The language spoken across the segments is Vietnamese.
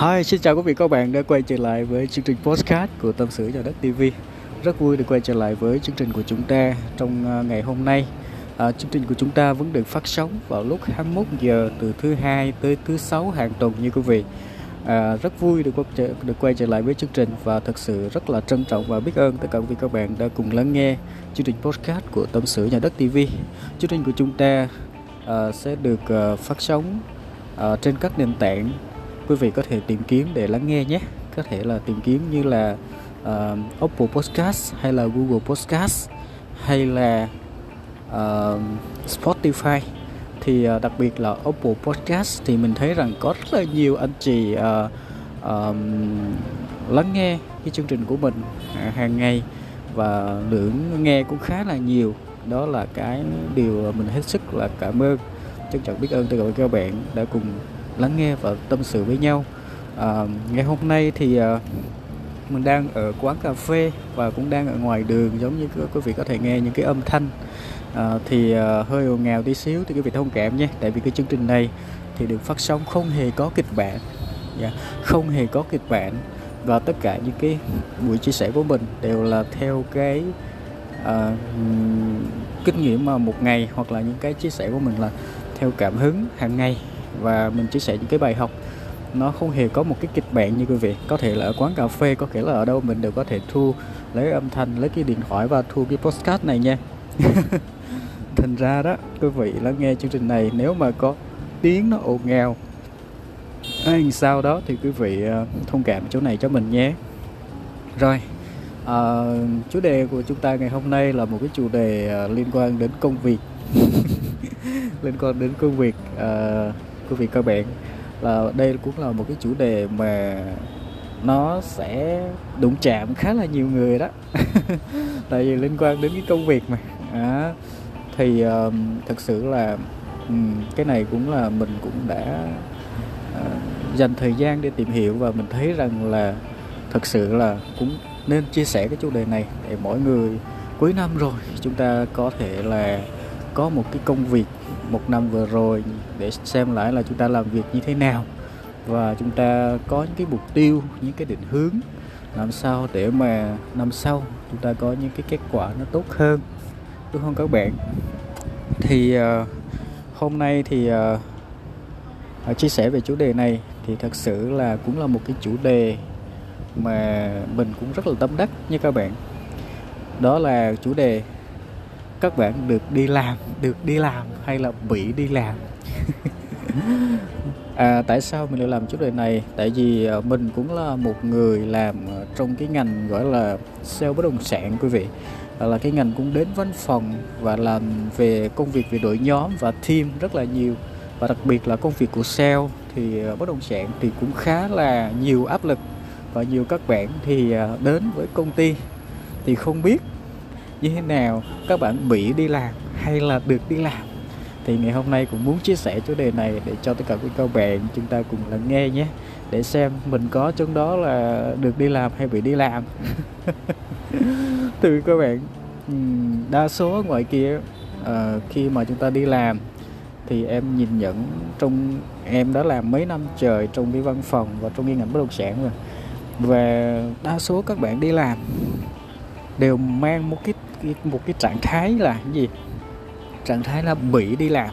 Hi, xin chào quý vị các bạn đã quay trở lại với chương trình podcast của Tâm sự nhà đất TV. Rất vui được quay trở lại với chương trình của chúng ta trong à, ngày hôm nay. À, chương trình của chúng ta vẫn được phát sóng vào lúc 21 giờ từ thứ hai tới thứ sáu hàng tuần như quý vị. À, rất vui được, quay trở được quay trở lại với chương trình và thật sự rất là trân trọng và biết ơn tất cả quý vị các bạn đã cùng lắng nghe chương trình podcast của Tâm sự nhà đất TV. Chương trình của chúng ta à, sẽ được à, phát sóng à, trên các nền tảng quý vị có thể tìm kiếm để lắng nghe nhé. Có thể là tìm kiếm như là uh, Apple Podcast hay là Google Podcast hay là uh, Spotify. Thì uh, đặc biệt là Apple Podcast thì mình thấy rằng có rất là nhiều anh chị uh, uh, lắng nghe cái chương trình của mình uh, hàng ngày và lượng nghe cũng khá là nhiều. Đó là cái điều mình hết sức là cảm ơn. Trân trọng biết ơn tất cả các bạn đã cùng lắng nghe và tâm sự với nhau. À, ngày hôm nay thì à, mình đang ở quán cà phê và cũng đang ở ngoài đường giống như quý vị có thể nghe những cái âm thanh. À, thì à, hơi ồn ào tí xíu thì quý vị thông cảm nhé tại vì cái chương trình này thì được phát sóng không hề có kịch bản yeah, không hề có kịch bản. Và tất cả những cái buổi chia sẻ của mình đều là theo cái à, kinh nghiệm mà một ngày hoặc là những cái chia sẻ của mình là theo cảm hứng hàng ngày và mình chia sẻ những cái bài học. Nó không hề có một cái kịch bản như quý vị. Có thể là ở quán cà phê có thể là ở đâu mình đều có thể thu lấy âm thanh lấy cái điện thoại và thu cái postcard này nha. Thành ra đó quý vị lắng nghe chương trình này nếu mà có tiếng nó ồn ào hay sao đó thì quý vị ờ, thông cảm chỗ này cho mình nhé. Rồi à, chủ đề của chúng ta ngày hôm nay là một cái chủ đề ờ, liên quan đến công việc. Liên quan đến công việc à, quý vị các bạn. Là đây cũng là một cái chủ đề mà nó sẽ đụng chạm khá là nhiều người đó. Tại vì liên quan đến cái công việc mà. À, thì uh, thật sự là um, cái này cũng là mình cũng đã uh, dành thời gian để tìm hiểu và mình thấy rằng là thật sự là cũng nên chia sẻ cái chủ đề này để mỗi người cuối năm rồi chúng ta có thể là có một cái công việc một năm vừa rồi để xem lại là chúng ta làm việc như thế nào. Và chúng ta có những cái mục tiêu những cái định hướng làm sao để mà năm sau chúng ta có những cái kết quả nó tốt hơn. Đúng không các bạn? Thì uh, hôm nay thì uh, chia sẻ về chủ đề này thì thật sự là cũng là một cái chủ đề mà mình cũng rất là tâm đắc nha các bạn. Đó là chủ đề các bạn được đi làm được đi làm hay là bị đi làm? À, tại sao mình lại làm chủ đề này? Tại vì à, mình cũng là một người làm trong cái ngành gọi là sale bất động sản quý vị. Là cái ngành cũng đến văn phòng và làm về công việc về đội nhóm và team rất là nhiều. Và đặc biệt là công việc của sale thì à, bất động sản thì cũng khá là nhiều áp lực. Và nhiều các bạn thì à, đến với công ty thì không biết như thế nào, các bạn bị đi làm hay là được đi làm. Thì ngày hôm nay cũng muốn chia sẻ chủ đề này để cho tất cả các bạn chúng ta cùng lắng nghe nhé, để xem mình có trong đó là được đi làm hay bị đi làm. Từ các bạn đa số ngoài kia ờ, khi mà chúng ta đi làm thì em nhìn nhận trong, em đã làm mấy năm trời trong cái văn phòng và trong cái ngành bất động sản rồi. Và đa số các bạn đi làm đều mang một cái một cái trạng thái là cái gì? Trạng thái là bị đi làm.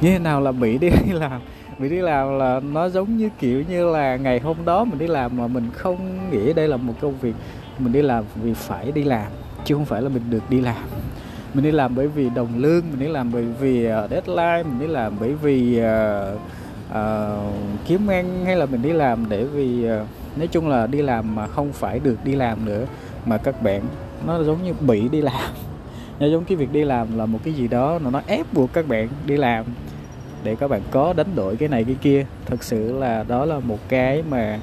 Như thế nào là bị đi làm? Bị đi làm là nó giống như kiểu như là ngày hôm đó mình đi làm mà mình không nghĩ đây là một công việc mình đi làm vì phải đi làm chứ không phải là mình được đi làm. Mình đi làm bởi vì đồng lương mình đi làm bởi vì ờ, deadline mình đi làm bởi vì uh, uh, kiếm ăn hay là mình đi làm để vì uh, nói chung là đi làm mà không phải được đi làm nữa mà các bạn nó giống như bị đi làm. Nó giống cái việc đi làm là một cái gì đó mà nó ép buộc các bạn đi làm để các bạn có đánh đổi cái này cái kia. Thật sự là đó là một cái mà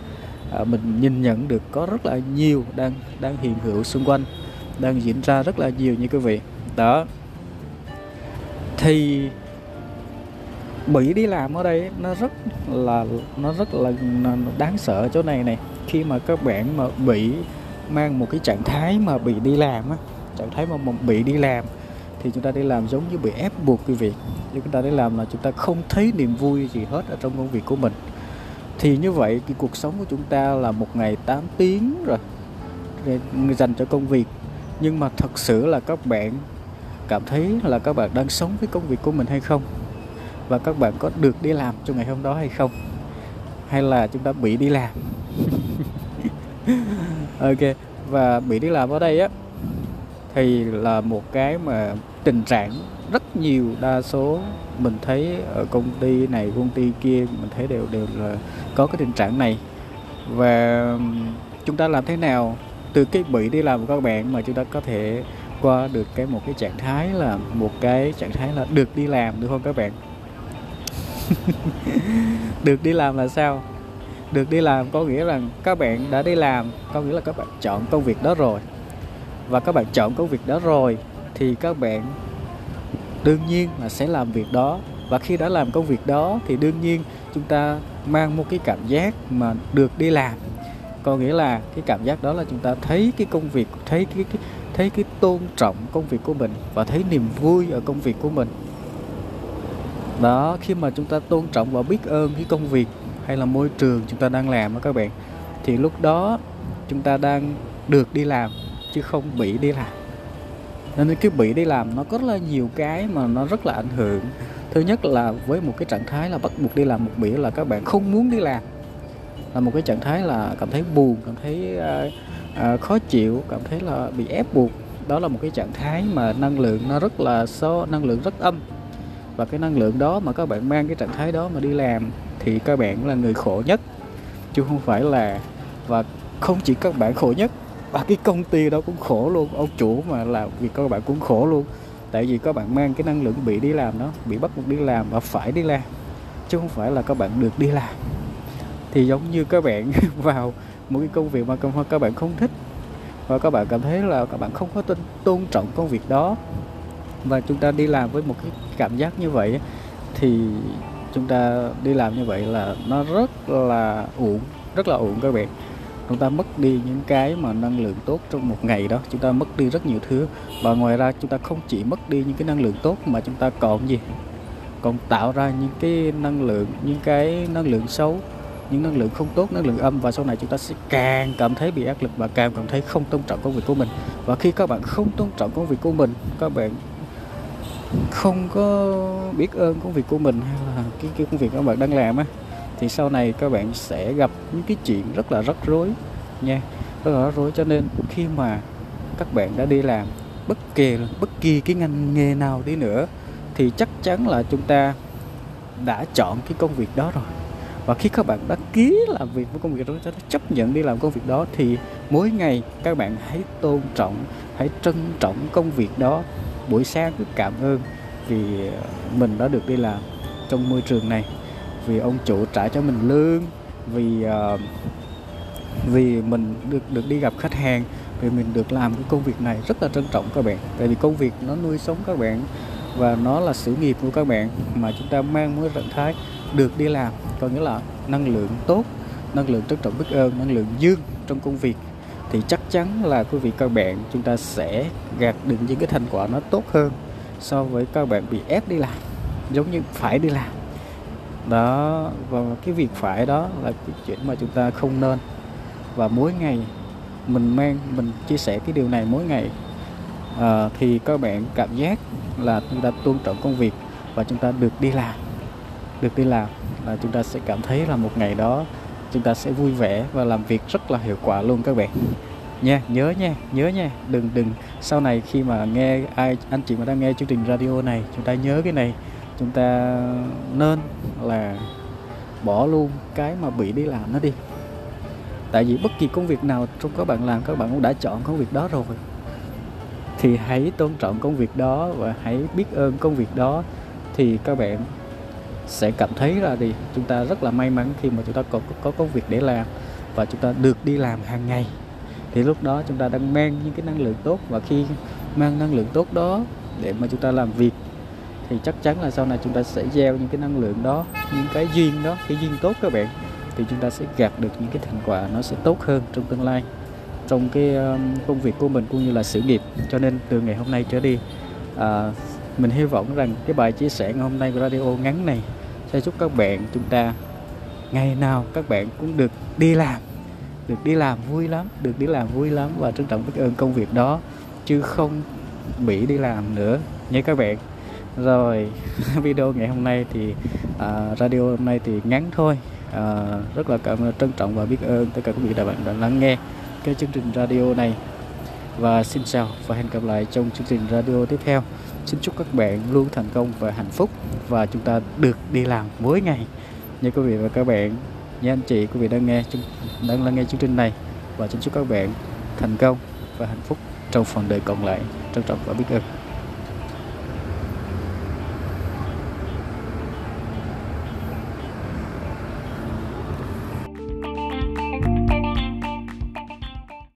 à, mình nhìn nhận được có rất là nhiều đang đang hiện hữu xung quanh, đang diễn ra rất là nhiều như quý vị. Đó. Thì bị đi làm ở đây nó rất là, nó rất là đáng sợ chỗ này này. Khi mà các bạn mà bị mang một cái trạng thái mà bị đi làm á, trạng thái mà bị đi làm, thì chúng ta đi làm giống như bị ép buộc cái việc. Nhưng chúng ta đi làm là chúng ta không thấy niềm vui gì hết ở trong công việc của mình. Thì như vậy cái cuộc sống của chúng ta là một ngày 8 tiếng rồi, để dành cho công việc. Nhưng mà thật sự là các bạn cảm thấy là các bạn đang sống với công việc của mình hay không? Và các bạn có được đi làm trong ngày hôm đó hay không? Hay là chúng ta bị đi làm? ok, và bị đi làm ở đây á, thì là một cái mà tình trạng rất nhiều đa số mình thấy ở công ty này, công ty kia, mình thấy đều đều là có cái tình trạng này. Và chúng ta làm thế nào từ cái bị đi làm của các bạn mà chúng ta có thể qua được cái một cái trạng thái là, một cái trạng thái là được đi làm, được không các bạn? Được đi làm là sao? Được đi làm có nghĩa là các bạn đã đi làm có nghĩa là các bạn chọn công việc đó rồi. Và các bạn chọn công việc đó rồi thì các bạn đương nhiên là sẽ làm việc đó. Và khi đã làm công việc đó thì đương nhiên chúng ta mang một cái cảm giác mà được đi làm. Có nghĩa là cái cảm giác đó là chúng ta thấy cái công việc thấy cái, cái thấy cái tôn trọng công việc của mình và thấy niềm vui ở công việc của mình. Đó khi mà chúng ta tôn trọng và biết ơn cái công việc hay là môi trường chúng ta đang làm đó các bạn thì lúc đó chúng ta đang được đi làm chứ không bị đi làm. Nên cái bị đi làm nó có rất là nhiều cái mà nó rất là ảnh hưởng. Thứ nhất là với một cái trạng thái là bắt buộc đi làm một bỉ là các bạn không muốn đi làm. Là một cái trạng thái là cảm thấy buồn cảm thấy uh, uh, khó chịu cảm thấy là bị ép buộc. Đó là một cái trạng thái mà năng lượng nó rất là số năng lượng rất âm và cái năng lượng đó mà các bạn mang cái trạng thái đó mà đi làm thì các bạn là người khổ nhất chứ không phải là và không chỉ các bạn khổ nhất và cái công ty đó cũng khổ luôn ông chủ mà làm việc các bạn cũng khổ luôn tại vì các bạn mang cái năng lượng bị đi làm đó bị bắt buộc đi làm và phải đi làm chứ không phải là các bạn được đi làm thì giống như các bạn vào một cái công việc mà các bạn không thích và các bạn cảm thấy là các bạn không có tôn, tôn trọng công việc đó và chúng ta đi làm với một cái cảm giác như vậy thì chúng ta đi làm như vậy là nó rất là uổng, rất là uổng các bạn. Chúng ta mất đi những cái mà năng lượng tốt trong một ngày đó, chúng ta mất đi rất nhiều thứ. Và ngoài ra chúng ta không chỉ mất đi những cái năng lượng tốt mà chúng ta còn gì? Còn tạo ra những cái năng lượng, những cái năng lượng xấu, những năng lượng không tốt, năng lượng âm. Và sau này chúng ta sẽ càng cảm thấy bị áp lực và càng cảm thấy không tôn trọng công việc của mình. Và khi các bạn không tôn trọng công việc của mình, các bạn không có biết ơn công việc của mình hay là cái, cái công việc các bạn đang làm á. Thì sau này các bạn sẽ gặp những cái chuyện rất là rắc rối nha. Rất là rắc rối cho nên khi mà các bạn đã đi làm bất kỳ bất kỳ cái ngành nghề nào đi nữa thì chắc chắn là chúng ta đã chọn cái công việc đó rồi và khi các bạn đã ký làm việc với công việc đó đã chấp nhận đi làm công việc đó thì mỗi ngày các bạn hãy tôn trọng hãy trân trọng công việc đó. Buổi sáng cứ cảm ơn vì ờ, mình đã được đi làm trong môi trường này vì ông chủ trả cho mình lương vì uh, vì mình được được đi gặp khách hàng vì mình được làm cái công việc này rất là trân trọng các bạn. Tại vì công việc nó nuôi sống các bạn và nó là sự nghiệp của các bạn mà chúng ta mang một trạng thái được đi làm có nghĩa là năng lượng tốt năng lượng trân trọng biết ơn năng lượng dương trong công việc thì chắc chắn là quý vị các bạn chúng ta sẽ gạt được những cái thành quả nó tốt hơn so với các bạn bị ép đi làm giống như phải đi làm. Đó và cái việc phải đó là cái chuyện mà chúng ta không nên. Và mỗi ngày mình mang mình chia sẻ cái điều này mỗi ngày à, thì các bạn cảm giác là chúng ta tôn trọng công việc và chúng ta được đi làm được đi làm là chúng ta sẽ cảm thấy là một ngày đó chúng ta sẽ vui vẻ và làm việc rất là hiệu quả luôn các bạn. Nha, nhớ nha nhớ nha, đừng đừng, sau này khi mà nghe ai, anh chị mà đang nghe chương trình radio này, chúng ta nhớ cái này, chúng ta nên là bỏ luôn cái mà bị đi làm nó đi. Tại vì bất kỳ công việc nào trong các bạn làm, các bạn cũng đã chọn công việc đó rồi. Thì hãy tôn trọng công việc đó và hãy biết ơn công việc đó. Thì các bạn sẽ cảm thấy là gì chúng ta rất là may mắn khi mà chúng ta có có công việc để làm và chúng ta được đi làm hàng ngày. Thì lúc đó chúng ta đang mang những cái năng lượng tốt và khi mang năng lượng tốt đó để mà chúng ta làm việc thì chắc chắn là sau này chúng ta sẽ gieo những cái năng lượng đó những cái duyên đó cái duyên tốt các bạn thì chúng ta sẽ gặt được những cái thành quả nó sẽ tốt hơn trong tương lai trong cái công việc của mình cũng như là sự nghiệp. Cho nên từ ngày hôm nay trở đi à, mình hy vọng rằng cái bài chia sẻ ngày hôm nay của radio ngắn này sẽ giúp các bạn chúng ta ngày nào các bạn cũng được đi làm được đi làm vui lắm được đi làm vui lắm và trân trọng biết ơn công việc đó chứ không bị đi làm nữa nhé các bạn. Rồi video ngày hôm nay thì uh, radio hôm nay thì ngắn thôi. Uh, rất là cảm trân trọng và biết ơn tất cả quý vị đã bạn đã lắng nghe cái chương trình radio này. Và xin chào và hẹn gặp lại trong chương trình radio tiếp theo xin chúc các bạn luôn thành công và hạnh phúc. Và chúng ta được đi làm mỗi ngày như quý vị và các bạn nha anh chị quý vị đang nghe đang lắng nghe chương trình này. Và xin chúc các bạn thành công và hạnh phúc trong phần đời còn lại trân trọng và biết ơn.